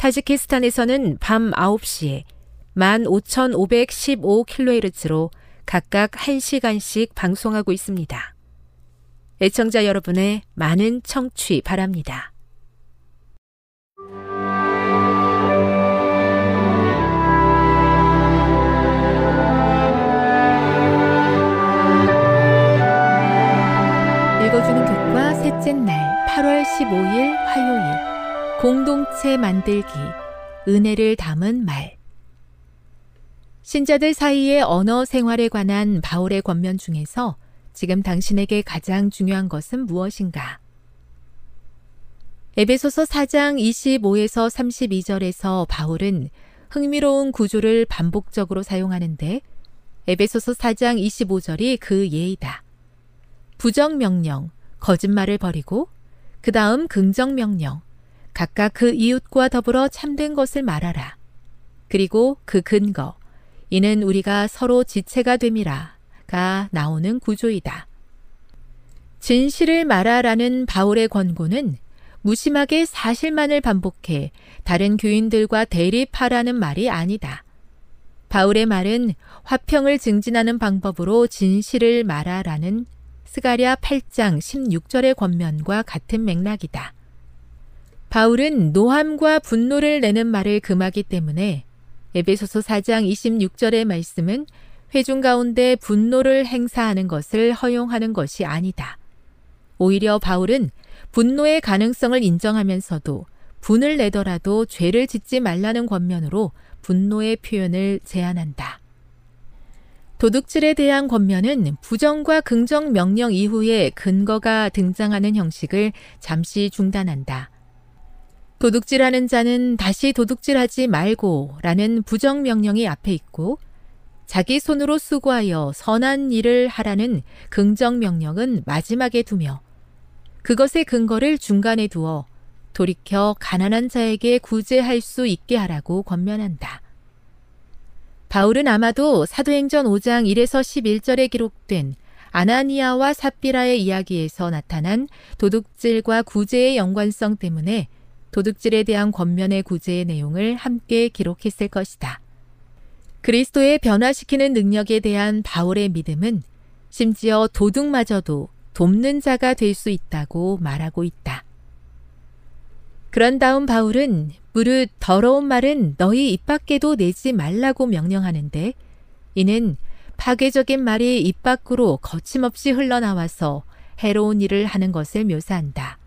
타지키스탄에서는 밤 9시에 15,515kHz로 각각 1시간씩 방송하고 있습니다. 애청자 여러분의 많은 청취 바랍니다. 읽어주는 교과 셋째 날 8월 15일 화요일 공동체 만들기 은혜를 담은 말 신자들 사이의 언어 생활에 관한 바울의 권면 중에서 지금 당신에게 가장 중요한 것은 무엇인가? 에베소서 4장 25에서 32절에서 바울은 흥미로운 구조를 반복적으로 사용하는데 에베소서 4장 25절이 그 예이다. 부정명령, 거짓말을 버리고 그 다음 긍정명령, 각각 그 이웃과 더불어 참된 것을 말하라. 그리고 그 근거, 이는 우리가 서로 지체가 됨이라가 나오는 구조이다. 진실을 말하라는 바울의 권고는 무심하게 사실만을 반복해 다른 교인들과 대립하라는 말이 아니다. 바울의 말은 화평을 증진하는 방법으로 진실을 말하라는 스가랴 8장 16절의 권면과 같은 맥락이다. 바울은 노함과 분노를 내는 말을 금하기 때문에 에베소서 4장 26절의 말씀은 회중 가운데 분노를 행사하는 것을 허용하는 것이 아니다. 오히려 바울은 분노의 가능성을 인정하면서도 분을 내더라도 죄를 짓지 말라는 권면으로 분노의 표현을 제한한다. 도둑질에 대한 권면은 부정과 긍정 명령 이후에 근거가 등장하는 형식을 잠시 중단한다. 도둑질하는 자는 다시 도둑질하지 말고 라는 부정명령이 앞에 있고 자기 손으로 수고하여 선한 일을 하라는 긍정명령은 마지막에 두며 그것의 근거를 중간에 두어 돌이켜 가난한 자에게 구제할 수 있게 하라고 권면한다. 바울은 아마도 사도행전 5장 1에서 11절에 기록된 아나니아와 삽비라의 이야기에서 나타난 도둑질과 구제의 연관성 때문에 도둑질에 대한 권면의 구제의 내용을 함께 기록했을 것이다. 그리스도의 변화시키는 능력에 대한 바울의 믿음은 심지어 도둑마저도 돕는 자가 될 수 있다고 말하고 있다. 그런 다음 바울은 무릇 더러운 말은 너희 입 밖에도 내지 말라고 명령하는데 이는 파괴적인 말이 입 밖으로 거침없이 흘러나와서 해로운 일을 하는 것을 묘사한다.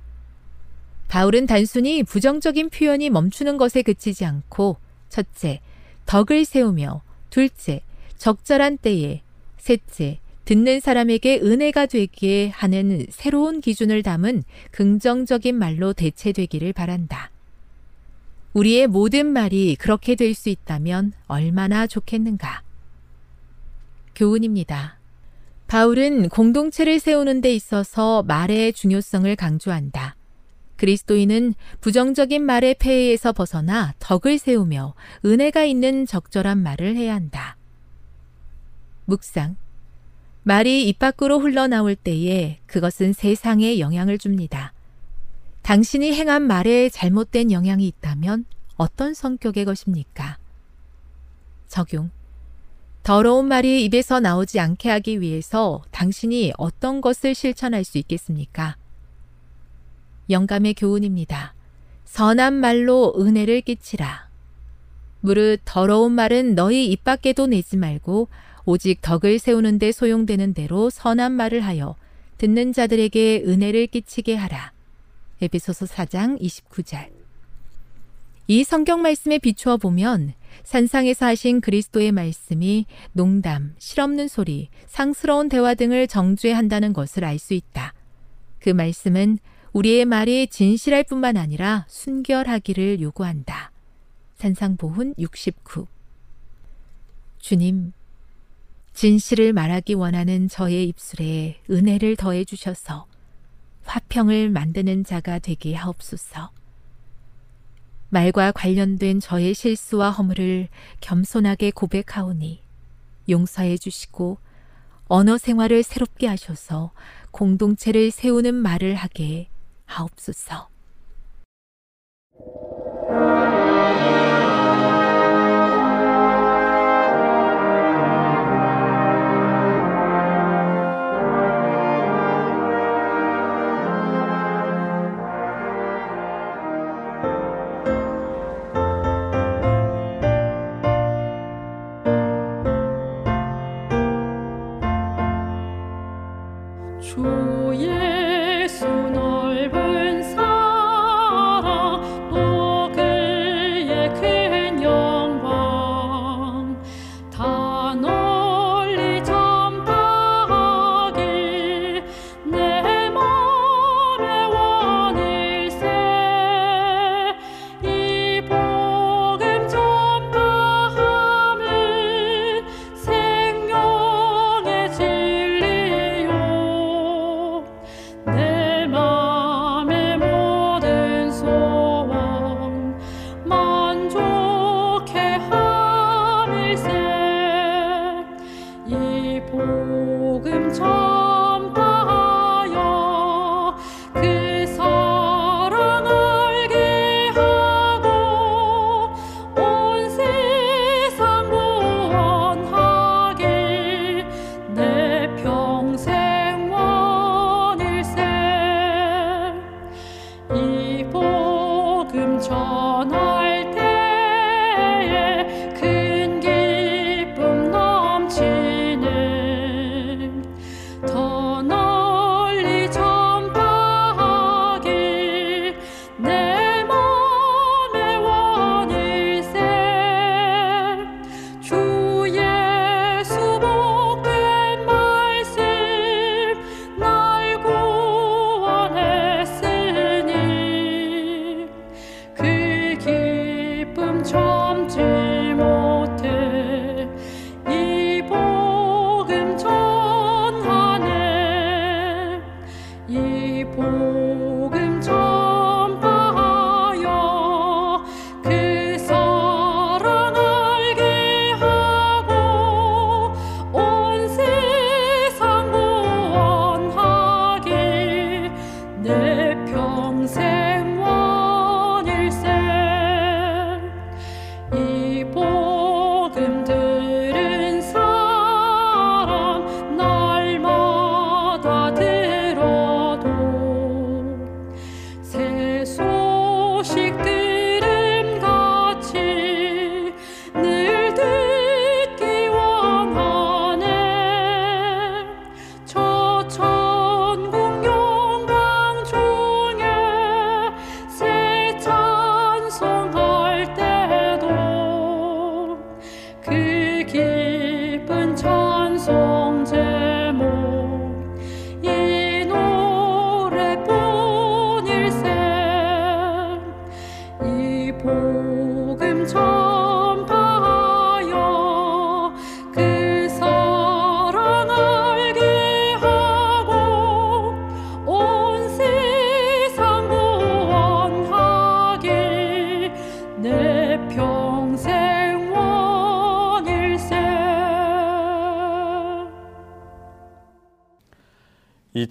바울은 단순히 부정적인 표현이 멈추는 것에 그치지 않고 첫째, 덕을 세우며 둘째, 적절한 때에 셋째, 듣는 사람에게 은혜가 되기에 하는 새로운 기준을 담은 긍정적인 말로 대체되기를 바란다. 우리의 모든 말이 그렇게 될 수 있다면 얼마나 좋겠는가. 교훈입니다. 바울은 공동체를 세우는 데 있어서 말의 중요성을 강조한다. 그리스도인은 부정적인 말의 폐해에서 벗어나 덕을 세우며 은혜가 있는 적절한 말을 해야 한다. 묵상. 말이 입 밖으로 흘러나올 때에 그것은 세상에 영향을 줍니다. 당신이 행한 말에 잘못된 영향이 있다면 어떤 성격의 것입니까? 적용. 더러운 말이 입에서 나오지 않게 하기 위해서 당신이 어떤 것을 실천할 수 있겠습니까? 영감의 교훈입니다. 선한 말로 은혜를 끼치라. 무릇 더러운 말은 너희 입 밖에도 내지 말고 오직 덕을 세우는 데 소용되는 대로 선한 말을 하여 듣는 자들에게 은혜를 끼치게 하라. 에베소서 4장 29절. 이 성경 말씀에 비추어 보면 산상에서 하신 그리스도의 말씀이 농담, 실없는 소리, 상스러운 대화 등을 정죄한다는 것을 알 수 있다. 그 말씀은 우리의 말이 진실할 뿐만 아니라 순결하기를 요구한다. 산상보훈 69 주님, 진실을 말하기 원하는 저의 입술에 은혜를 더해 주셔서 화평을 만드는 자가 되게 하옵소서. 말과 관련된 저의 실수와 허물을 겸손하게 고백하오니 용서해 주시고 언어 생활을 새롭게 하셔서 공동체를 세우는 말을 하게 하옵소서.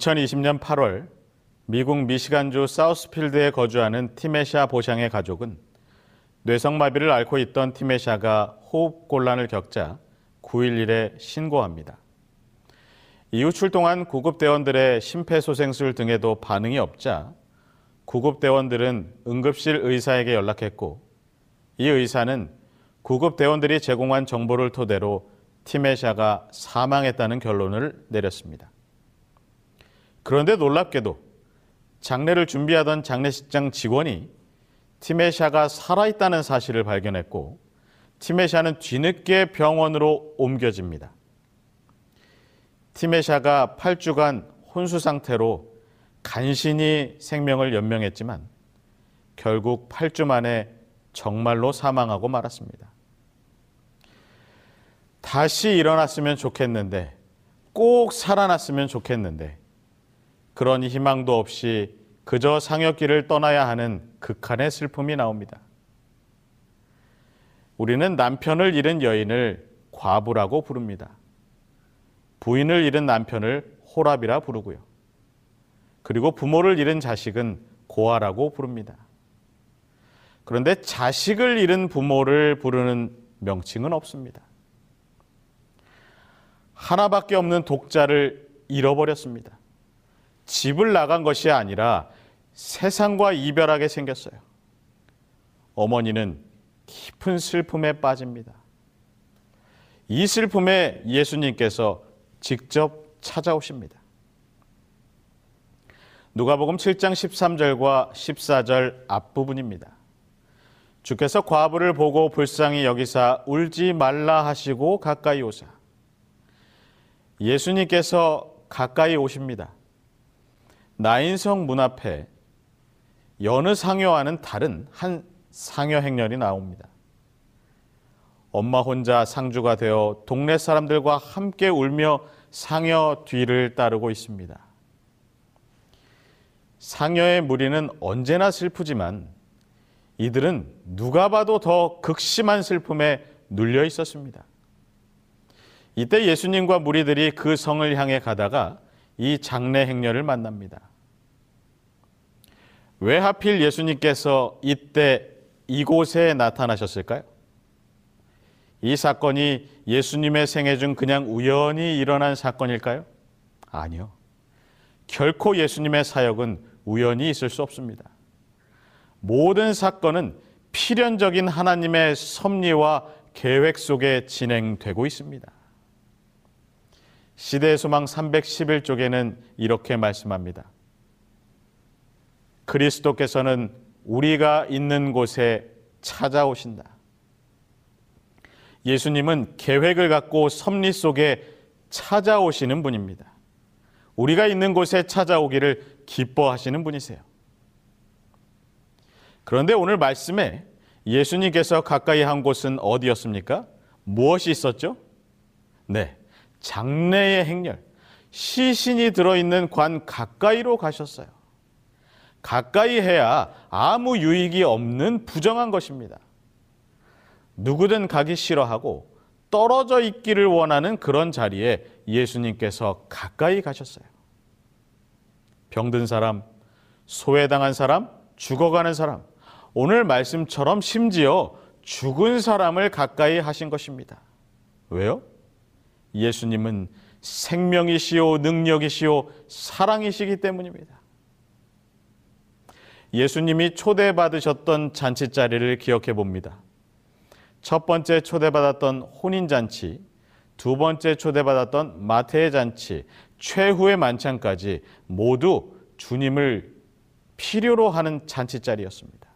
2020년 8월 미국 미시간주 사우스필드에 거주하는 티메샤 보샹의 가족은 뇌성마비를 앓고 있던 티메샤가 호흡 곤란을 겪자 911에 신고합니다. 이후 출동한 구급대원들의 심폐소생술 등에도 반응이 없자 구급대원들은 응급실 의사에게 연락했고 이 의사는 구급대원들이 제공한 정보를 토대로 티메샤가 사망했다는 결론을 내렸습니다. 그런데 놀랍게도 장례를 준비하던 장례식장 직원이 티메샤가 살아있다는 사실을 발견했고 티메샤는 뒤늦게 병원으로 옮겨집니다. 티메샤가 8주간 혼수 상태로 간신히 생명을 연명했지만 결국 8주 만에 정말로 사망하고 말았습니다. 다시 일어났으면 좋겠는데 꼭 살아났으면 좋겠는데 그런 희망도 없이 그저 상역길을 떠나야 하는 극한의 슬픔이 나옵니다. 우리는 남편을 잃은 여인을 과부라고 부릅니다. 부인을 잃은 남편을 호랍이라 부르고요. 그리고 부모를 잃은 자식은 고아라고 부릅니다. 그런데 자식을 잃은 부모를 부르는 명칭은 없습니다. 하나밖에 없는 독자를 잃어버렸습니다. 집을 나간 것이 아니라 세상과 이별하게 생겼어요. 어머니는 깊은 슬픔에 빠집니다. 이 슬픔에 예수님께서 직접 찾아오십니다. 누가복음 7장 13절과 14절 앞부분입니다. 주께서 과부를 보고 불쌍히 여기사 울지 말라 하시고 가까이 오사. 예수님께서 가까이 오십니다. 나인성 문 앞에 여느 상여와는 다른 한 상여 행렬이 나옵니다. 엄마 혼자 상주가 되어 동네 사람들과 함께 울며 상여 뒤를 따르고 있습니다. 상여의 무리는 언제나 슬프지만 이들은 누가 봐도 더 극심한 슬픔에 눌려 있었습니다. 이때 예수님과 무리들이 그 성을 향해 가다가 이 장례 행렬을 만납니다. 왜 하필 예수님께서 이때 이곳에 나타나셨을까요? 이 사건이 예수님의 생애 중 그냥 우연히 일어난 사건일까요? 아니요. 결코 예수님의 사역은 우연히 있을 수 없습니다. 모든 사건은 필연적인 하나님의 섭리와 계획 속에 진행되고 있습니다. 시대의 소망 311쪽에는 이렇게 말씀합니다. 그리스도께서는 우리가 있는 곳에 찾아오신다. 예수님은 계획을 갖고 섭리 속에 찾아오시는 분입니다. 우리가 있는 곳에 찾아오기를 기뻐하시는 분이세요. 그런데 오늘 말씀에 예수님께서 가까이 한 곳은 어디였습니까? 무엇이 있었죠? 네. 장래의 행렬. 시신이 들어있는 관 가까이로 가셨어요. 가까이 해야 아무 유익이 없는 부정한 것입니다. 누구든 가기 싫어하고 떨어져 있기를 원하는 그런 자리에 예수님께서 가까이 가셨어요. 병든 사람, 소외당한 사람, 죽어가는 사람, 오늘 말씀처럼 심지어 죽은 사람을 가까이 하신 것입니다. 왜요? 예수님은 생명이시오, 능력이시오, 사랑이시기 때문입니다. 예수님이 초대받으셨던 잔치 자리를 기억해 봅니다. 첫 번째 초대받았던 혼인 잔치, 두 번째 초대받았던 마태의 잔치, 최후의 만찬까지 모두 주님을 필요로 하는 잔치 자리였습니다.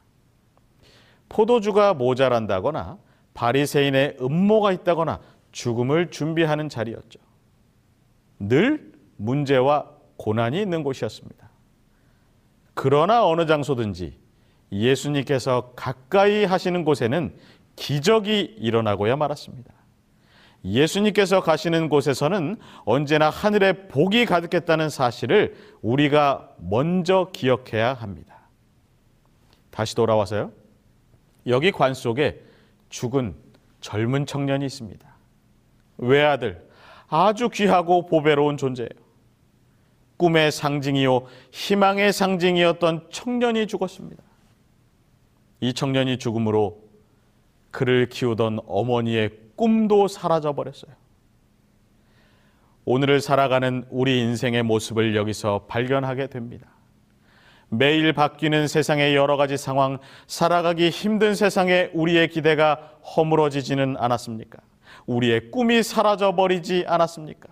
포도주가 모자란다거나 바리새인의 음모가 있다거나 죽음을 준비하는 자리였죠. 늘 문제와 고난이 있는 곳이었습니다. 그러나 어느 장소든지 예수님께서 가까이 하시는 곳에는 기적이 일어나고야 말았습니다. 예수님께서 가시는 곳에서는 언제나 하늘의 복이 가득했다는 사실을 우리가 먼저 기억해야 합니다. 다시 돌아와서요. 여기 관 속에 죽은 젊은 청년이 있습니다. 외아들, 아주 귀하고 보배로운 존재예요. 꿈의 상징이요 희망의 상징이었던 청년이 죽었습니다. 이 청년이 죽음으로 그를 키우던 어머니의 꿈도 사라져 버렸어요. 오늘을 살아가는 우리 인생의 모습을 여기서 발견하게 됩니다. 매일 바뀌는 세상의 여러 가지 상황, 살아가기 힘든 세상에 우리의 기대가 허물어지지는 않았습니까? 우리의 꿈이 사라져 버리지 않았습니까?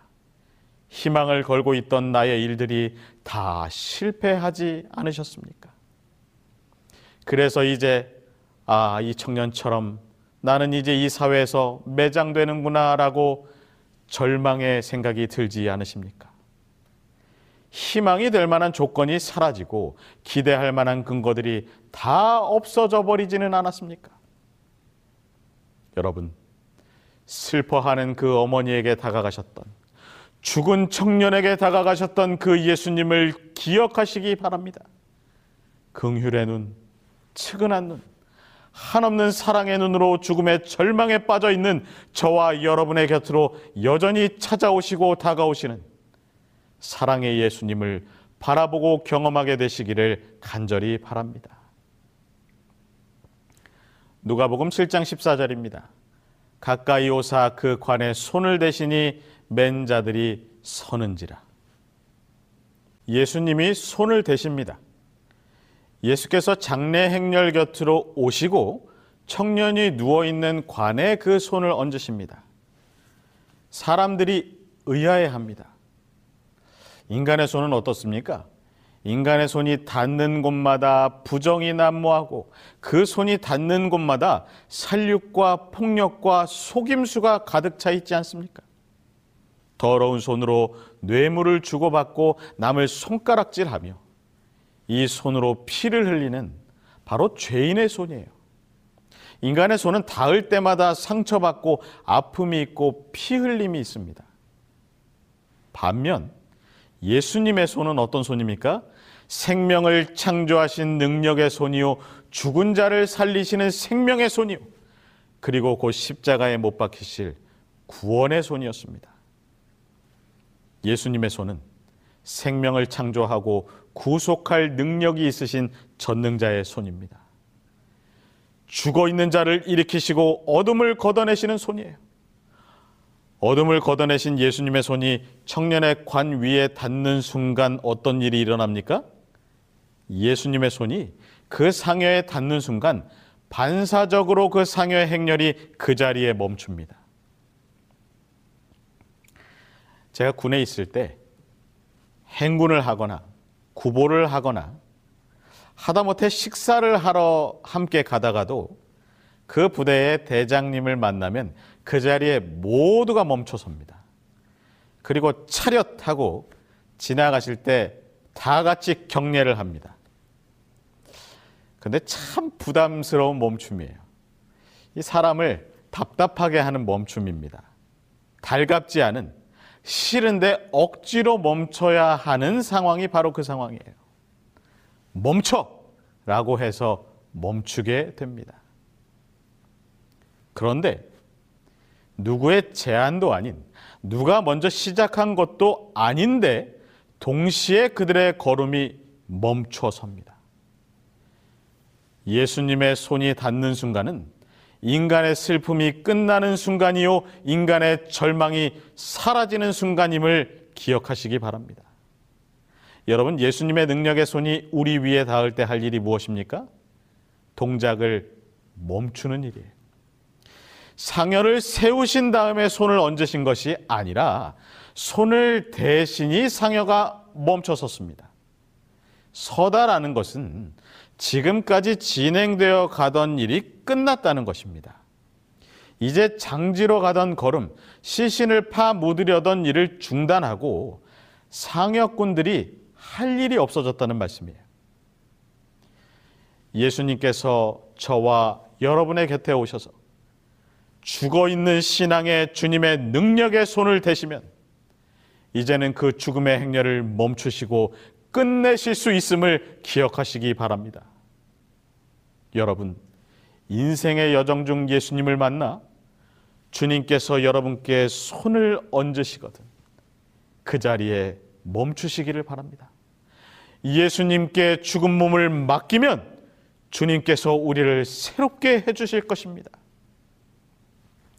희망을 걸고 있던 나의 일들이 다 실패하지 않으셨습니까? 그래서 이제 아, 이 청년처럼 나는 이제 이 사회에서 매장되는구나 라고 절망의 생각이 들지 않으십니까? 희망이 될 만한 조건이 사라지고 기대할 만한 근거들이 다 없어져 버리지는 않았습니까? 여러분, 슬퍼하는 그 어머니에게 다가가셨던 죽은 청년에게 다가가셨던 그 예수님을 기억하시기 바랍니다. 긍휼의 눈, 측은한 눈, 한없는 사랑의 눈으로 죽음의 절망에 빠져 있는 저와 여러분의 곁으로 여전히 찾아오시고 다가오시는 사랑의 예수님을 바라보고 경험하게 되시기를 간절히 바랍니다. 누가복음 7장 14절입니다. 가까이 오사 그 관에 손을 대시니 맨 자들이 서는지라. 예수님이 손을 대십니다. 예수께서 장례 행렬 곁으로 오시고 청년이 누워 있는 관에 그 손을 얹으십니다. 사람들이 의아해 합니다. 인간의 손은 어떻습니까? 인간의 손이 닿는 곳마다 부정이 난무하고 그 손이 닿는 곳마다 살육과 폭력과 속임수가 가득 차 있지 않습니까? 더러운 손으로 뇌물을 주고받고 남을 손가락질하며 이 손으로 피를 흘리는 바로 죄인의 손이에요. 인간의 손은 닿을 때마다 상처받고 아픔이 있고 피 흘림이 있습니다. 반면 예수님의 손은 어떤 손입니까? 생명을 창조하신 능력의 손이요 죽은 자를 살리시는 생명의 손이요 그리고 곧 십자가에 못 박히실 구원의 손이었습니다. 예수님의 손은 생명을 창조하고 구속할 능력이 있으신 전능자의 손입니다. 죽어 있는 자를 일으키시고 어둠을 걷어내시는 손이에요. 어둠을 걷어내신 예수님의 손이 청년의 관 위에 닿는 순간 어떤 일이 일어납니까? 예수님의 손이 그 상여에 닿는 순간 반사적으로 그 상여의 행렬이 그 자리에 멈춥니다. 제가 군에 있을 때 행군을 하거나 구보를 하거나 하다못해 식사를 하러 함께 가다가도 그 부대의 대장님을 만나면 그 자리에 모두가 멈춰 섭니다. 그리고 차렷하고 지나가실 때 다 같이 경례를 합니다. 근데 참 부담스러운 멈춤이에요. 이 사람을 답답하게 하는 멈춤입니다. 달갑지 않은 싫은데 억지로 멈춰야 하는 상황이 바로 그 상황이에요. 멈춰! 라고 해서 멈추게 됩니다. 그런데 누구의 제안도 아닌 누가 먼저 시작한 것도 아닌데 동시에 그들의 걸음이 멈춰 섭니다. 예수님의 손이 닿는 순간은 인간의 슬픔이 끝나는 순간이요, 인간의 절망이 사라지는 순간임을 기억하시기 바랍니다. 여러분, 예수님의 능력의 손이 우리 위에 닿을 때 할 일이 무엇입니까? 동작을 멈추는 일이에요. 상여를 세우신 다음에 손을 얹으신 것이 아니라 손을 대신이 상여가 멈춰섰습니다. 서다라는 것은 지금까지 진행되어 가던 일이 끝났다는 것입니다. 이제 장지로 가던 걸음, 시신을 파 묻으려던 일을 중단하고 상역군들이 할 일이 없어졌다는 말씀이에요. 예수님께서 저와 여러분의 곁에 오셔서 죽어 있는 신앙의 주님의 능력의 손을 대시면 이제는 그 죽음의 행렬을 멈추시고 끝내실 수 있음을 기억하시기 바랍니다. 여러분, 인생의 여정 중 예수님을 만나 주님께서 여러분께 손을 얹으시거든 그 자리에 멈추시기를 바랍니다. 예수님께 죽은 몸을 맡기면 주님께서 우리를 새롭게 해주실 것입니다.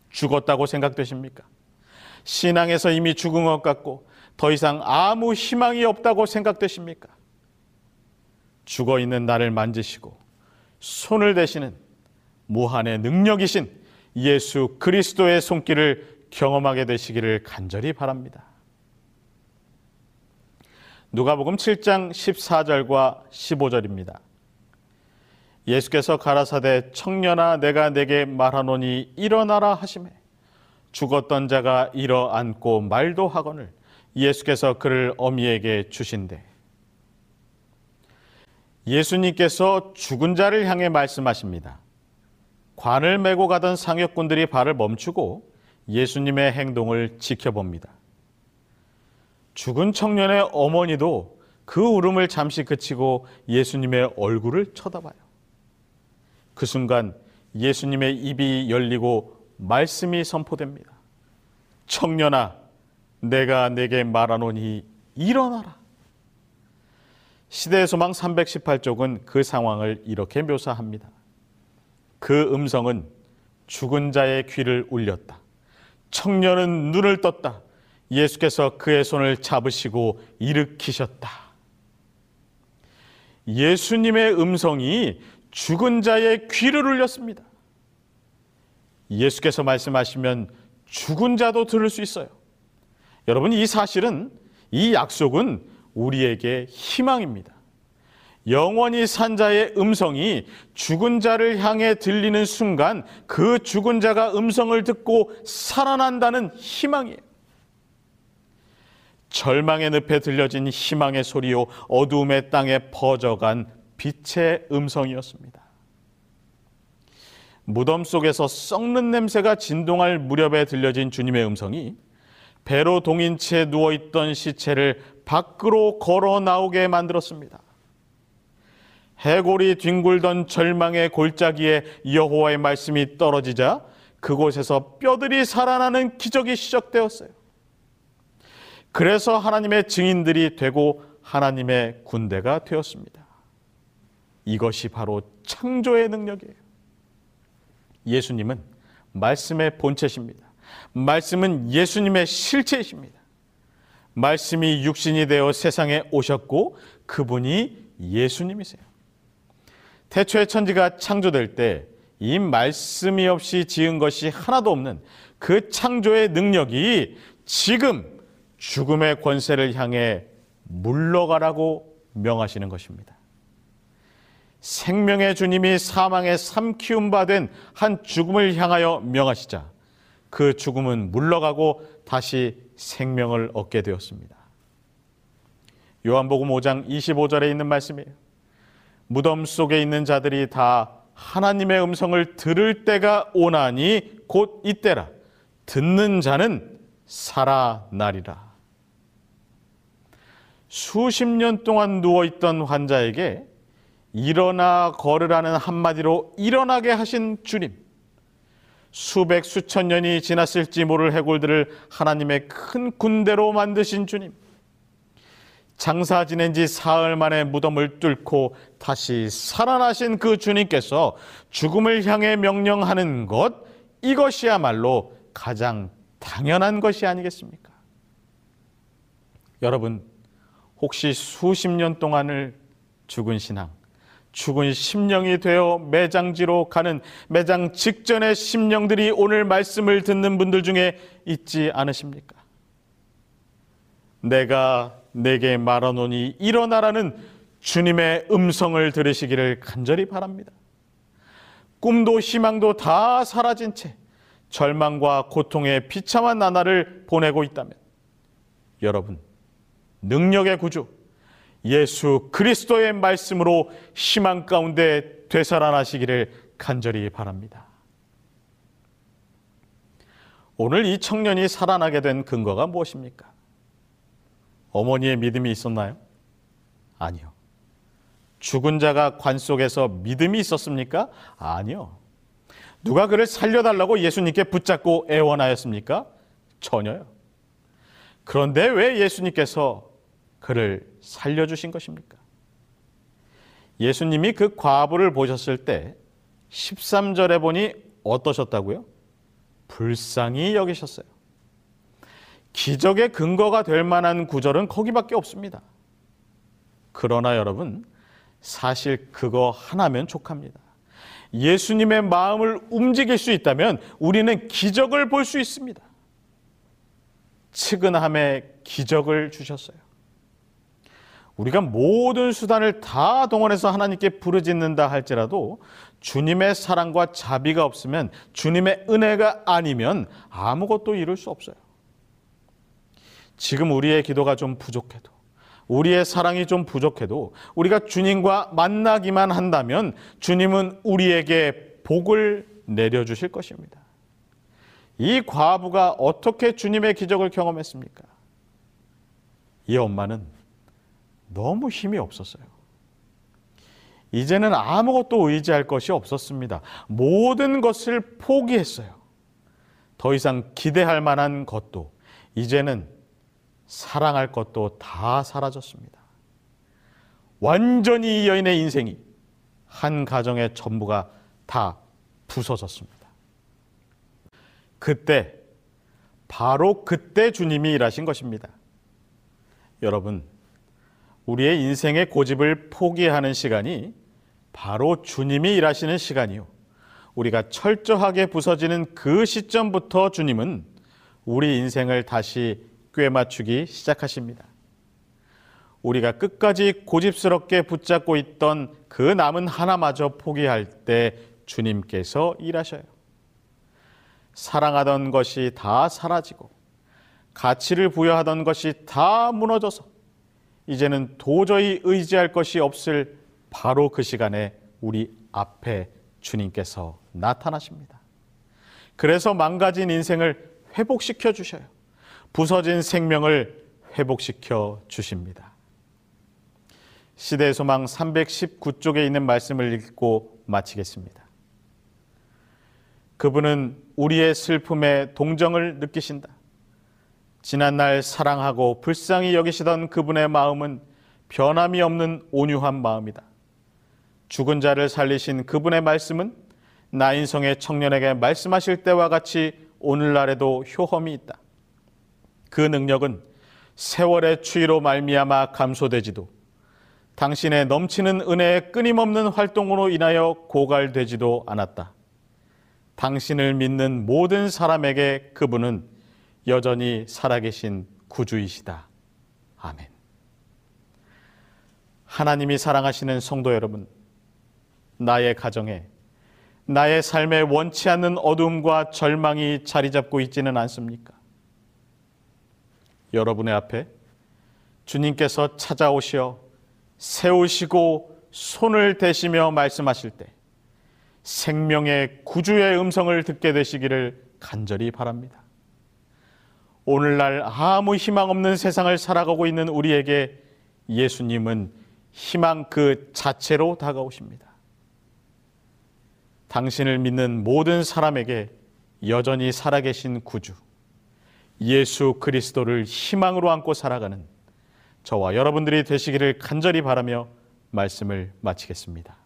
죽었다고 생각되십니까? 신앙에서 이미 죽은 것 같고 더 이상 아무 희망이 없다고 생각되십니까? 죽어 있는 나를 만지시고 손을 대시는 무한의 능력이신 예수 그리스도의 손길을 경험하게 되시기를 간절히 바랍니다. 누가복음 7장 14절과 15절입니다. 예수께서 가라사대 청년아 내가 내게 말하노니 일어나라 하심에 죽었던 자가 일어 앉고 말도 하거늘 예수께서 그를 어미에게 주신대. 예수님께서 죽은 자를 향해 말씀하십니다. 관을 메고 가던 상역군들이 발을 멈추고 예수님의 행동을 지켜봅니다. 죽은 청년의 어머니도 그 울음을 잠시 그치고 예수님의 얼굴을 쳐다봐요. 그 순간 예수님의 입이 열리고 말씀이 선포됩니다. 청년아, 내가 내게 말하노니 일어나라. 시대의 소망 318쪽은 그 상황을 이렇게 묘사합니다. 그 음성은 죽은 자의 귀를 울렸다. 청년은 눈을 떴다. 예수께서 그의 손을 잡으시고 일으키셨다. 예수님의 음성이 죽은 자의 귀를 울렸습니다. 예수께서 말씀하시면 죽은 자도 들을 수 있어요. 여러분, 이 사실은, 이 약속은 우리에게 희망입니다. 영원히 산 자의 음성이 죽은 자를 향해 들리는 순간 그 죽은 자가 음성을 듣고 살아난다는 희망이에요. 절망의 늪에 들려진 희망의 소리요 어두움의 땅에 퍼져간 빛의 음성이었습니다. 무덤 속에서 썩는 냄새가 진동할 무렵에 들려진 주님의 음성이 배로 동인 채 누워있던 시체를 밖으로 걸어 나오게 만들었습니다. 해골이 뒹굴던 절망의 골짜기에 여호와의 말씀이 떨어지자 그곳에서 뼈들이 살아나는 기적이 시작되었어요. 그래서 하나님의 증인들이 되고 하나님의 군대가 되었습니다. 이것이 바로 창조의 능력이에요. 예수님은 말씀의 본체십니다. 말씀은 예수님의 실체이십니다. 말씀이 육신이 되어 세상에 오셨고 그분이 예수님이세요. 태초의 천지가 창조될 때 이 말씀이 없이 지은 것이 하나도 없는 그 창조의 능력이 지금 죽음의 권세를 향해 물러가라고 명하시는 것입니다. 생명의 주님이 사망에 삼키움 받은 한 죽음을 향하여 명하시자 그 죽음은 물러가고 다시 생명을 얻게 되었습니다. 요한복음 5장 25절에 있는 말씀이에요. 무덤 속에 있는 자들이 다 하나님의 음성을 들을 때가 오나니 곧 이때라. 듣는 자는 살아나리라. 수십 년 동안 누워있던 환자에게 일어나 걸으라는 한마디로 일어나게 하신 주님. 수백 수천 년이 지났을지 모를 해골들을 하나님의 큰 군대로 만드신 주님. 장사 지낸 지 사흘 만에 무덤을 뚫고 다시 살아나신 그 주님께서 죽음을 향해 명령하는 것, 이것이야말로 가장 당연한 것이 아니겠습니까? 여러분, 혹시 수십 년 동안을 죽은 신앙, 죽은 심령이 되어 매장지로 가는 매장 직전의 심령들이 오늘 말씀을 듣는 분들 중에 있지 않으십니까? 내가 내게 말하노니 일어나라는 주님의 음성을 들으시기를 간절히 바랍니다. 꿈도 희망도 다 사라진 채 절망과 고통의 비참한 나날을 보내고 있다면 여러분 능력의 구주 예수 그리스도의 말씀으로 희망 가운데 되살아나시기를 간절히 바랍니다. 오늘 이 청년이 살아나게 된 근거가 무엇입니까? 어머니의 믿음이 있었나요? 아니요. 죽은 자가 관 속에서 믿음이 있었습니까? 아니요. 누가 그를 살려달라고 예수님께 붙잡고 애원하였습니까? 전혀요. 그런데 왜 예수님께서 그를 살려주신 것입니까? 예수님이 그 과부를 보셨을 때 13절에 보니 어떠셨다고요? 불쌍히 여기셨어요. 기적의 근거가 될 만한 구절은 거기밖에 없습니다. 그러나 여러분, 사실 그거 하나면 족합니다. 예수님의 마음을 움직일 수 있다면 우리는 기적을 볼 수 있습니다. 측은함의 기적을 주셨어요. 우리가 모든 수단을 다 동원해서 하나님께 부르짖는다 할지라도 주님의 사랑과 자비가 없으면 주님의 은혜가 아니면 아무것도 이룰 수 없어요. 지금 우리의 기도가 좀 부족해도 우리의 사랑이 좀 부족해도 우리가 주님과 만나기만 한다면 주님은 우리에게 복을 내려주실 것입니다. 이 과부가 어떻게 주님의 기적을 경험했습니까? 이 엄마는 너무 힘이 없었어요. 이제는 아무것도 의지할 것이 없었습니다. 모든 것을 포기했어요. 더 이상 기대할 만한 것도 이제는 사랑할 것도 다 사라졌습니다. 완전히 이 여인의 인생이 한 가정의 전부가 다 부서졌습니다. 그때, 바로 그때 주님이 일하신 것입니다. 여러분, 우리의 인생의 고집을 포기하는 시간이 바로 주님이 일하시는 시간이요. 우리가 철저하게 부서지는 그 시점부터 주님은 우리 인생을 다시 꿰맞추기 시작하십니다. 우리가 끝까지 고집스럽게 붙잡고 있던 그 남은 하나마저 포기할 때 주님께서 일하셔요. 사랑하던 것이 다 사라지고 가치를 부여하던 것이 다 무너져서 이제는 도저히 의지할 것이 없을 바로 그 시간에 우리 앞에 주님께서 나타나십니다. 그래서 망가진 인생을 회복시켜 주셔요. 부서진 생명을 회복시켜 주십니다. 시대 소망 319쪽에 있는 말씀을 읽고 마치겠습니다. 그분은 우리의 슬픔에 동정을 느끼신다. 지난날 사랑하고 불쌍히 여기시던 그분의 마음은 변함이 없는 온유한 마음이다. 죽은 자를 살리신 그분의 말씀은 나인성의 청년에게 말씀하실 때와 같이 오늘날에도 효험이 있다. 그 능력은 세월의 추위로 말미암아 감소되지도 당신의 넘치는 은혜의 끊임없는 활동으로 인하여 고갈되지도 않았다. 당신을 믿는 모든 사람에게 그분은 여전히 살아계신 구주이시다. 아멘. 하나님이 사랑하시는 성도 여러분, 나의 가정에 나의 삶에 원치 않는 어둠과 절망이 자리 잡고 있지는 않습니까? 여러분의 앞에 주님께서 찾아오시어 세우시고 손을 대시며 말씀하실 때 생명의 구주의 음성을 듣게 되시기를 간절히 바랍니다. 오늘날 아무 희망 없는 세상을 살아가고 있는 우리에게 예수님은 희망 그 자체로 다가오십니다. 당신을 믿는 모든 사람에게 여전히 살아계신 구주, 예수 그리스도를 희망으로 안고 살아가는 저와 여러분들이 되시기를 간절히 바라며 말씀을 마치겠습니다.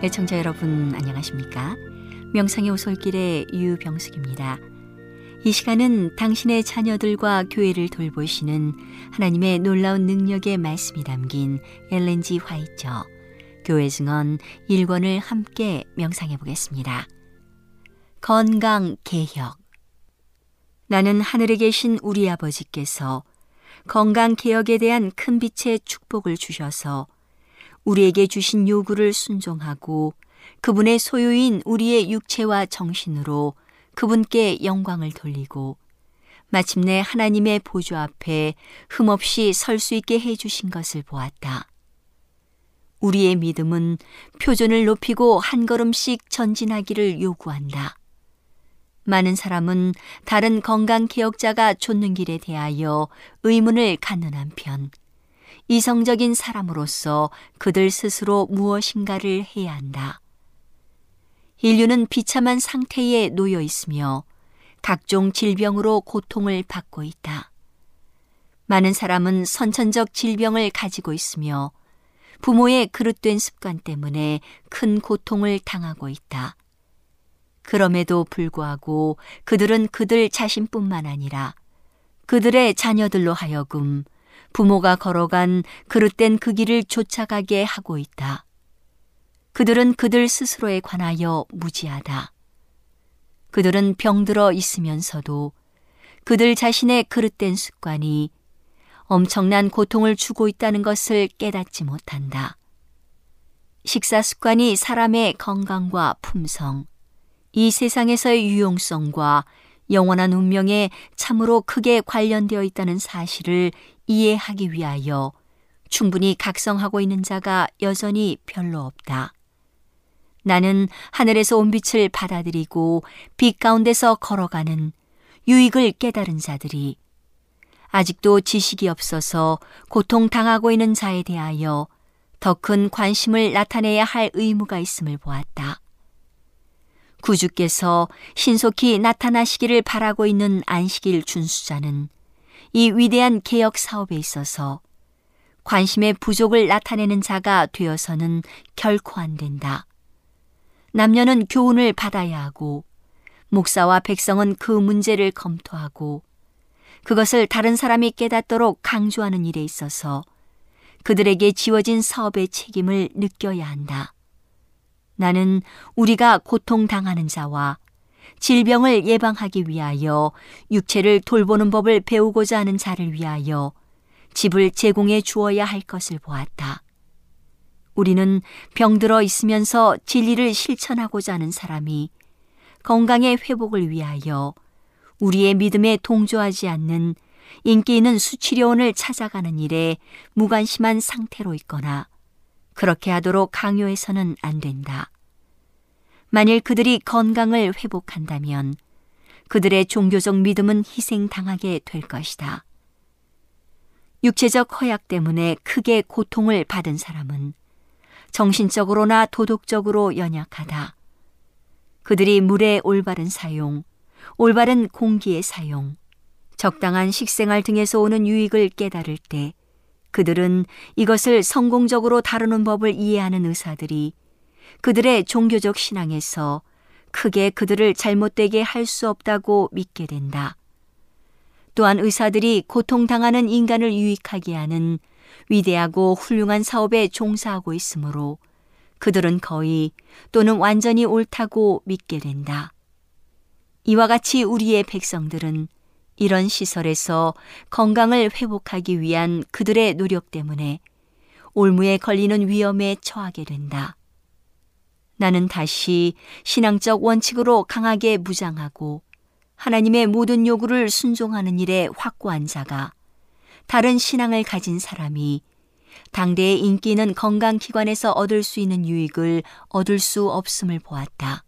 애청자 여러분 안녕하십니까? 명상의 오솔길의 유병숙입니다. 이 시간은 당신의 자녀들과 교회를 돌보시는 하나님의 놀라운 능력의 말씀이 담긴 엘렌지 화이처 교회 증언 1권을 함께 명상해 보겠습니다. 건강 개혁 나는 하늘에 계신 우리 아버지께서 건강 개혁에 대한 큰 빛의 축복을 주셔서 우리에게 주신 요구를 순종하고 그분의 소유인 우리의 육체와 정신으로 그분께 영광을 돌리고 마침내 하나님의 보좌 앞에 흠없이 설 수 있게 해주신 것을 보았다. 우리의 믿음은 표준을 높이고 한 걸음씩 전진하기를 요구한다. 많은 사람은 다른 건강 개혁자가 좇는 길에 대하여 의문을 갖는 한편 이성적인 사람으로서 그들 스스로 무엇인가를 해야 한다. 인류는 비참한 상태에 놓여 있으며 각종 질병으로 고통을 받고 있다. 많은 사람은 선천적 질병을 가지고 있으며 부모의 그릇된 습관 때문에 큰 고통을 당하고 있다. 그럼에도 불구하고 그들은 그들 자신뿐만 아니라 그들의 자녀들로 하여금 부모가 걸어간 그릇된 그 길을 쫓아가게 하고 있다. 그들은 그들 스스로에 관하여 무지하다. 그들은 병들어 있으면서도 그들 자신의 그릇된 습관이 엄청난 고통을 주고 있다는 것을 깨닫지 못한다. 식사 습관이 사람의 건강과 품성, 이 세상에서의 유용성과 영원한 운명에 참으로 크게 관련되어 있다는 사실을 이해하기 위하여 충분히 각성하고 있는 자가 여전히 별로 없다. 나는 하늘에서 온 빛을 받아들이고 빛 가운데서 걸어가는 유익을 깨달은 자들이 아직도 지식이 없어서 고통당하고 있는 자에 대하여 더 큰 관심을 나타내야 할 의무가 있음을 보았다. 구주께서 신속히 나타나시기를 바라고 있는 안식일 준수자는 이 위대한 개혁 사업에 있어서 관심의 부족을 나타내는 자가 되어서는 결코 안 된다. 남녀는 교훈을 받아야 하고 목사와 백성은 그 문제를 검토하고 그것을 다른 사람이 깨닫도록 강조하는 일에 있어서 그들에게 지워진 사업의 책임을 느껴야 한다. 나는 우리가 고통당하는 자와 질병을 예방하기 위하여 육체를 돌보는 법을 배우고자 하는 자를 위하여 집을 제공해 주어야 할 것을 보았다. 우리는 병들어 있으면서 진리를 실천하고자 하는 사람이 건강의 회복을 위하여 우리의 믿음에 동조하지 않는 인기 있는 수치료원을 찾아가는 일에 무관심한 상태로 있거나 그렇게 하도록 강요해서는 안 된다. 만일 그들이 건강을 회복한다면 그들의 종교적 믿음은 희생당하게 될 것이다. 육체적 허약 때문에 크게 고통을 받은 사람은 정신적으로나 도덕적으로 연약하다. 그들이 물의 올바른 사용, 올바른 공기의 사용, 적당한 식생활 등에서 오는 유익을 깨달을 때 그들은 이것을 성공적으로 다루는 법을 이해하는 의사들이 그들의 종교적 신앙에서 크게 그들을 잘못되게 할 수 없다고 믿게 된다. 또한 의사들이 고통당하는 인간을 유익하게 하는 위대하고 훌륭한 사업에 종사하고 있으므로 그들은 거의 또는 완전히 옳다고 믿게 된다. 이와 같이 우리의 백성들은 이런 시설에서 건강을 회복하기 위한 그들의 노력 때문에 올무에 걸리는 위험에 처하게 된다. 나는 다시 신앙적 원칙으로 강하게 무장하고 하나님의 모든 요구를 순종하는 일에 확고한 자가 다른 신앙을 가진 사람이 당대의 인기 있는 건강기관에서 얻을 수 있는 유익을 얻을 수 없음을 보았다.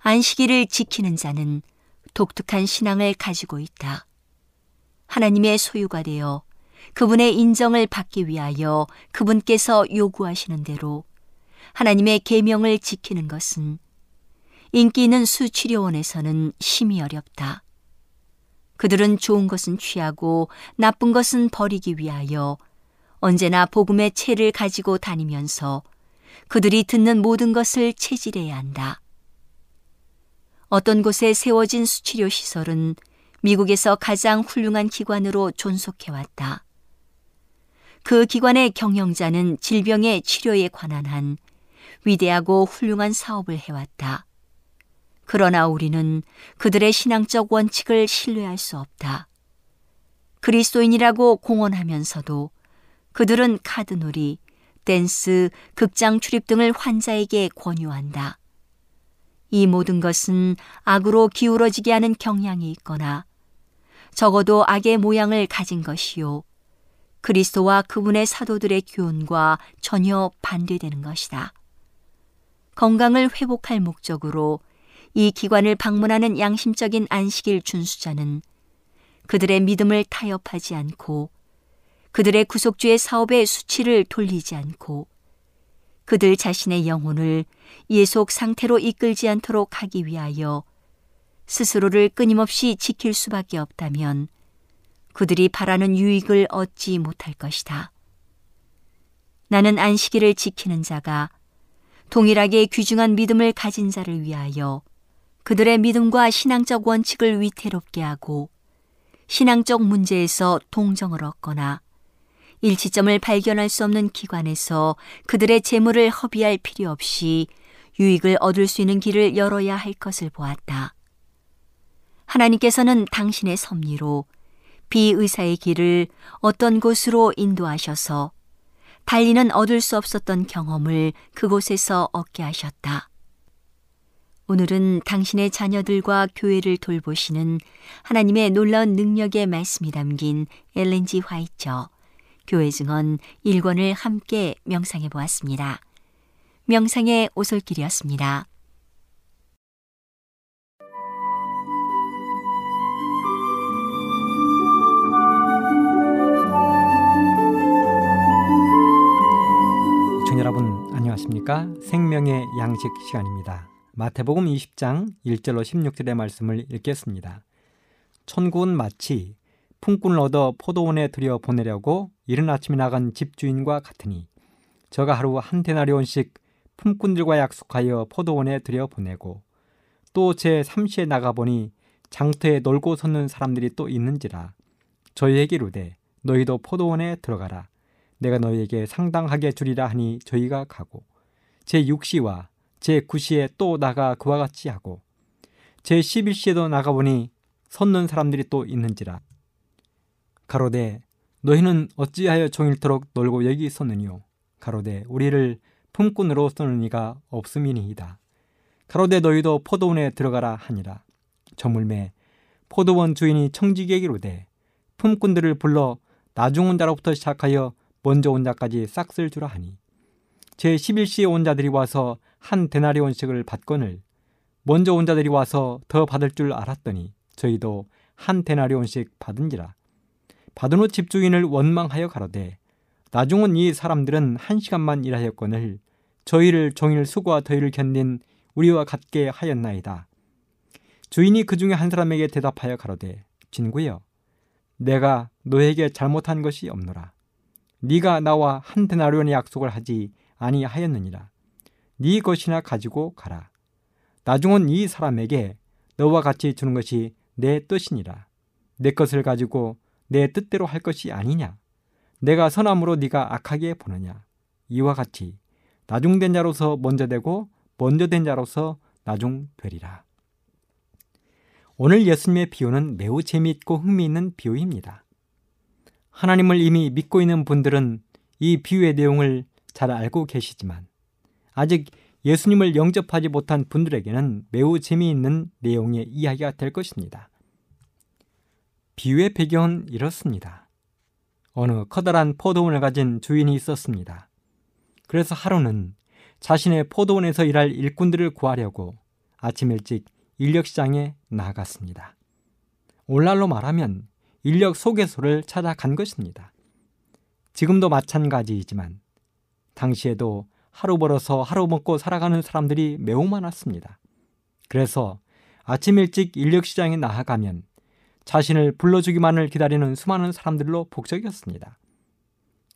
안식일을 지키는 자는 독특한 신앙을 가지고 있다. 하나님의 소유가 되어 그분의 인정을 받기 위하여 그분께서 요구하시는 대로 하나님의 계명을 지키는 것은 인기 있는 수치료원에서는 심히 어렵다. 그들은 좋은 것은 취하고 나쁜 것은 버리기 위하여 언제나 복음의 채를 가지고 다니면서 그들이 듣는 모든 것을 체질해야 한다. 어떤 곳에 세워진 수치료 시설은 미국에서 가장 훌륭한 기관으로 존속해왔다. 그 기관의 경영자는 질병의 치료에 관한 한 위대하고 훌륭한 사업을 해왔다. 그러나 우리는 그들의 신앙적 원칙을 신뢰할 수 없다. 그리스도인이라고 공언하면서도 그들은 카드놀이, 댄스, 극장 출입 등을 환자에게 권유한다. 이 모든 것은 악으로 기울어지게 하는 경향이 있거나 적어도 악의 모양을 가진 것이요. 그리스도와 그분의 사도들의 교훈과 전혀 반대되는 것이다. 건강을 회복할 목적으로 이 기관을 방문하는 양심적인 안식일 준수자는 그들의 믿음을 타협하지 않고 그들의 구속주의 사업의 수치를 돌리지 않고 그들 자신의 영혼을 예속 상태로 이끌지 않도록 하기 위하여 스스로를 끊임없이 지킬 수밖에 없다면 그들이 바라는 유익을 얻지 못할 것이다. 나는 안식일을 지키는 자가 동일하게 귀중한 믿음을 가진 자를 위하여 그들의 믿음과 신앙적 원칙을 위태롭게 하고 신앙적 문제에서 동정을 얻거나 일치점을 발견할 수 없는 기관에서 그들의 재물을 허비할 필요 없이 유익을 얻을 수 있는 길을 열어야 할 것을 보았다. 하나님께서는 당신의 섭리로 비의사의 길을 어떤 곳으로 인도하셔서 달리는 얻을 수 없었던 경험을 그곳에서 얻게 하셨다. 오늘은 당신의 자녀들과 교회를 돌보시는 하나님의 놀라운 능력의 말씀이 담긴 엘렌지 화이처 교회 증언 1권을 함께 명상해 보았습니다. 명상의 오솔길이었습니다. 안녕하십니까? 생명의 양식 시간입니다. 마태복음 20장 1절로 16절의 말씀을 읽겠습니다. 천국은 마치 품꾼을 얻어 포도원에 들여 보내려고 이른 아침에 나간 집주인과 같으니 저가 하루 한 데나리온씩 품꾼들과 약속하여 포도원에 들여 보내고 또 제 3시에 나가보니 장터에 놀고 섰는 사람들이 또 있는지라 저희에게 이르되 너희도 포도원에 들어가라 내가 너희에게 상당하게 주리라 하니 저희가 가고 제 6시와 제 9시에 또 나가 그와 같이 하고 제 11시에도 나가보니 섰는 사람들이 또 있는지라. 가로되 너희는 어찌하여 종일토록 놀고 여기 있었느뇨? 가로되 우리를 품꾼으로 쓰는 이가 없음이니이다. 가로되 너희도 포도원에 들어가라 하니라. 저물매 포도원 주인이 청지기에게로되 품꾼들을 불러 나중 온 자로부터 시작하여 먼저 온 자까지 싹 쓸 주라 하니 제 11시에 온 자들이 와서 한 데나리온씩을 받거늘 먼저 온 자들이 와서 더 받을 줄 알았더니 저희도 한 데나리온씩 받은지라 받은 후 집주인을 원망하여 가로되 나중은 이 사람들은 한 시간만 일하였거늘 저희를 종일 수고와 더위를 견딘 우리와 같게 하였나이다. 주인이 그 중에 한 사람에게 대답하여 가로되 진구여 내가 너에게 잘못한 것이 없노라. 네가 나와 한 데나리온의 약속을 하지 아니하였느니라. 네 것이나 가지고 가라. 나중은 이 사람에게 너와 같이 주는 것이 내 뜻이니라. 내 것을 가지고 내 뜻대로 할 것이 아니냐? 내가 선함으로 네가 악하게 보느냐? 이와 같이 나중된 자로서 먼저 되고 먼저 된 자로서 나중 되리라. 오늘 예수님의 비유는 매우 재미있고 흥미있는 비유입니다. 하나님을 이미 믿고 있는 분들은 이 비유의 내용을 잘 알고 계시지만 아직 예수님을 영접하지 못한 분들에게는 매우 재미있는 내용의 이야기가 될 것입니다. 비유의 배경은 이렇습니다. 어느 커다란 포도원을 가진 주인이 있었습니다. 그래서 하루는 자신의 포도원에서 일할 일꾼들을 구하려고 아침 일찍 인력시장에 나갔습니다. 오늘날로 말하면 인력 소개소를 찾아간 것입니다. 지금도 마찬가지이지만 당시에도 하루 벌어서 하루 먹고 살아가는 사람들이 매우 많았습니다. 그래서 아침 일찍 인력 시장에 나아가면 자신을 불러주기만을 기다리는 수많은 사람들로 복적이었습니다.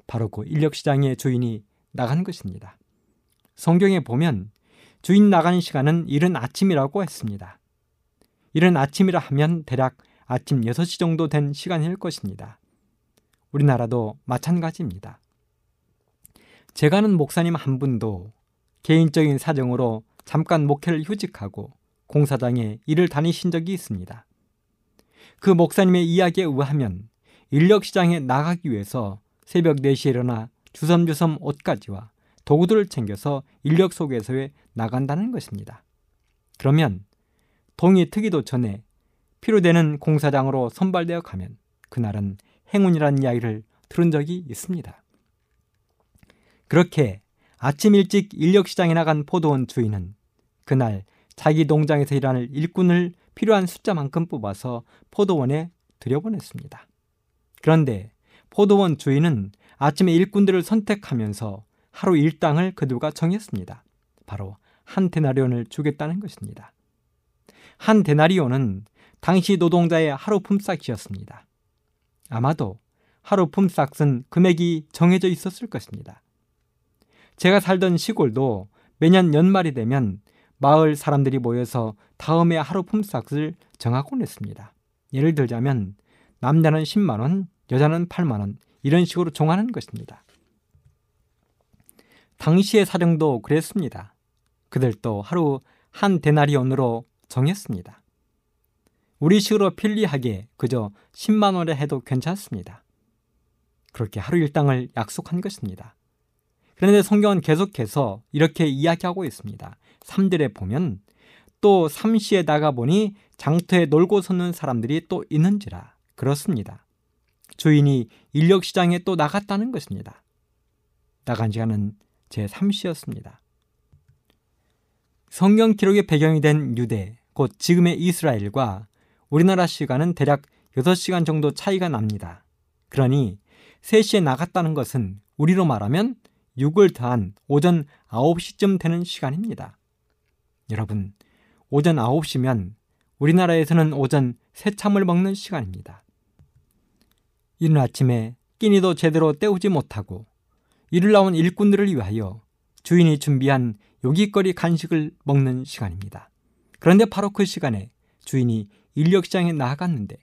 바로 그 인력 시장의 주인이 나간 것입니다. 성경에 보면 주인 나가는 시간은 이른 아침이라고 했습니다. 이른 아침이라 하면 대략 아침 6시 정도 된 시간일 것입니다. 우리나라도 마찬가지입니다. 제가 아는 목사님 한 분도 개인적인 사정으로 잠깐 목회를 휴직하고 공사장에 일을 다니신 적이 있습니다. 그 목사님의 이야기에 의하면 인력시장에 나가기 위해서 새벽 4시에 일어나 주섬주섬 옷가지와 도구들을 챙겨서 인력 소개소에 나간다는 것입니다. 그러면 동이 트기도 전에 필요되는 공사장으로 선발되어 가면 그날은 행운이라는 이야기를 들은 적이 있습니다. 그렇게 아침 일찍 인력시장에 나간 포도원 주인은 그날 자기 농장에서 일하는 일꾼을 필요한 숫자만큼 뽑아서 포도원에 들여보냈습니다. 그런데 포도원 주인은 아침에 일꾼들을 선택하면서 하루 일당을 그들과 정했습니다. 바로 한 데나리온을 주겠다는 것입니다. 한 데나리온은 당시 노동자의 하루 품삯이었습니다. 아마도 하루 품삯은 금액이 정해져 있었을 것입니다. 제가 살던 시골도 매년 연말이 되면 마을 사람들이 모여서 다음에 하루 품삯을 정하곤 했습니다. 예를 들자면 남자는 10만 원, 여자는 8만 원 이런 식으로 정하는 것입니다. 당시의 사정도 그랬습니다. 그들도 하루 한 데나리온으로 정했습니다. 우리식으로 편리하게 그저 10만 원에 해도 괜찮습니다. 그렇게 하루 일당을 약속한 것입니다. 그런데 성경은 계속해서 이렇게 이야기하고 있습니다. 3절에 보면 또 삼시에 나가 보니 장터에 놀고 섰는 사람들이 또 있는지라 그렇습니다. 주인이 인력 시장에 또 나갔다는 것입니다. 나간 시간은 제 3시였습니다. 성경 기록의 배경이 된 유대, 곧 지금의 이스라엘과 우리나라 시간은 대략 6시간 정도 차이가 납니다. 그러니 3시에 나갔다는 것은 우리로 말하면 6을 더한 오전 9시쯤 되는 시간입니다. 여러분, 오전 9시면 우리나라에서는 오전 새참을 먹는 시간입니다. 이른 아침에 끼니도 제대로 때우지 못하고 이를 나온 일꾼들을 위하여 주인이 준비한 요깃거리 간식을 먹는 시간입니다. 그런데 바로 그 시간에 주인이 인력시장에 나아갔는데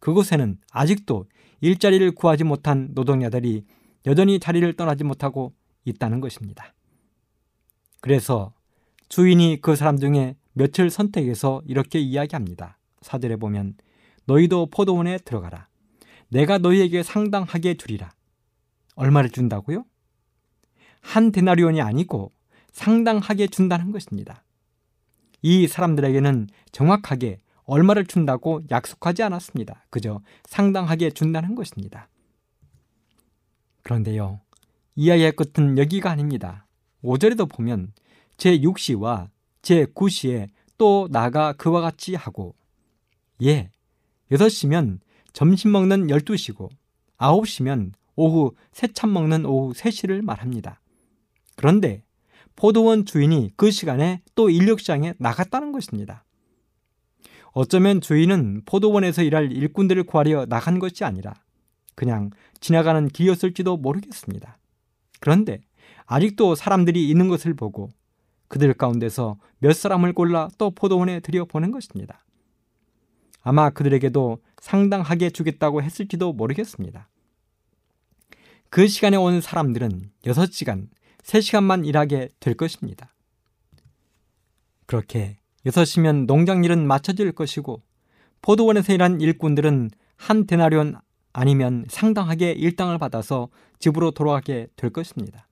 그곳에는 아직도 일자리를 구하지 못한 노동자들이 여전히 자리를 떠나지 못하고 있다는 것입니다. 그래서 주인이 그 사람 중에 며칠 선택해서 이렇게 이야기합니다. 사절에 보면 너희도 포도원에 들어가라. 내가 너희에게 상당하게 주리라. 얼마를 준다고요? 한 데나리온이 아니고 상당하게 준다는 것입니다. 이 사람들에게는 정확하게 얼마를 준다고 약속하지 않았습니다. 그저 상당하게 준다는 것입니다. 그런데요, 이야기의 끝은 여기가 아닙니다. 5절에도 보면 제6시와 제9시에 또 나가 그와 같이 하고 예, 6시면 점심 먹는 12시고 9시면 오후 새참 먹는 오후 3시를 말합니다. 그런데 포도원 주인이 그 시간에 또 인력시장에 나갔다는 것입니다. 어쩌면 주인은 포도원에서 일할 일꾼들을 구하려 나간 것이 아니라 그냥 지나가는 길이었을지도 모르겠습니다. 그런데 아직도 사람들이 있는 것을 보고 그들 가운데서 몇 사람을 골라 또 포도원에 들여보는 것입니다. 아마 그들에게도 상당하게 주겠다고 했을지도 모르겠습니다. 그 시간에 온 사람들은 6시간, 3시간만 일하게 될 것입니다. 그렇게 6시면 농장 일은 마쳐질 것이고 포도원에서 일한 일꾼들은 한 데나리온 아니면 상당하게 일당을 받아서 집으로 돌아가게 될 것입니다.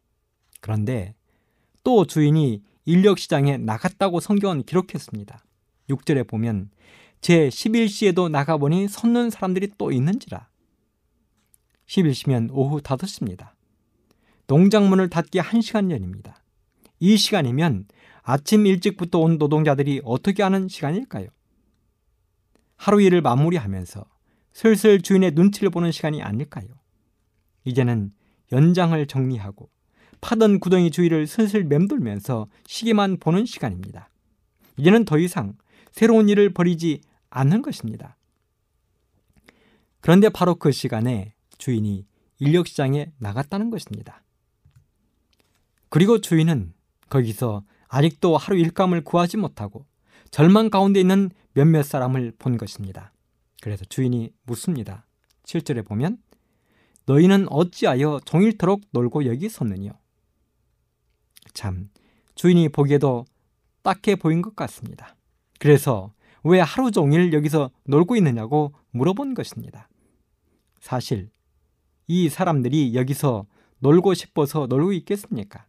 그런데 또 주인이 인력시장에 나갔다고 성경은 기록했습니다. 6절에 보면 제 11시에도 나가보니 섰는 사람들이 또 있는지라. 11시면 오후 5시입니다. 농장문을 닫기 1시간 전입니다. 이 시간이면 아침 일찍부터 온 노동자들이 어떻게 하는 시간일까요? 하루 일을 마무리하면서 슬슬 주인의 눈치를 보는 시간이 아닐까요? 이제는 연장을 정리하고 파던 구덩이 주위를 슬슬 맴돌면서 시계만 보는 시간입니다. 이제는 더 이상 새로운 일을 벌이지 않는 것입니다. 그런데 바로 그 시간에 주인이 인력시장에 나갔다는 것입니다. 그리고 주인은 거기서 아직도 하루 일감을 구하지 못하고 절망 가운데 있는 몇몇 사람을 본 것입니다. 그래서 주인이 묻습니다. 7절에 보면 너희는 어찌하여 종일토록 놀고 여기 섰느냐? 참 주인이 보기에도 딱해 보인 것 같습니다. 그래서 왜 하루 종일 여기서 놀고 있느냐고 물어본 것입니다. 사실 이 사람들이 여기서 놀고 싶어서 놀고 있겠습니까?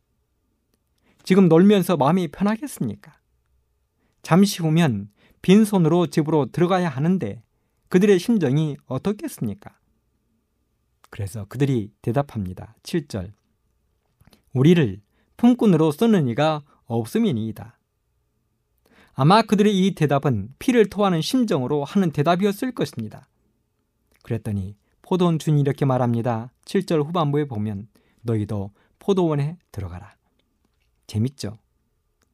지금 놀면서 마음이 편하겠습니까? 잠시 후면 빈손으로 집으로 들어가야 하는데 그들의 심정이 어떻겠습니까? 그래서 그들이 대답합니다. 7절. 우리를 품꾼으로 쓰는 이가 없음이니이다. 아마 그들의 이 대답은 피를 토하는 심정으로 하는 대답이었을 것입니다. 그랬더니 포도원 주인이 이렇게 말합니다. 7절 후반부에 보면 너희도 포도원에 들어가라. 재밌죠?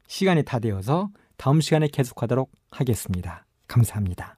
시간이 다 되어서 다음 시간에 계속하도록 하겠습니다. 감사합니다.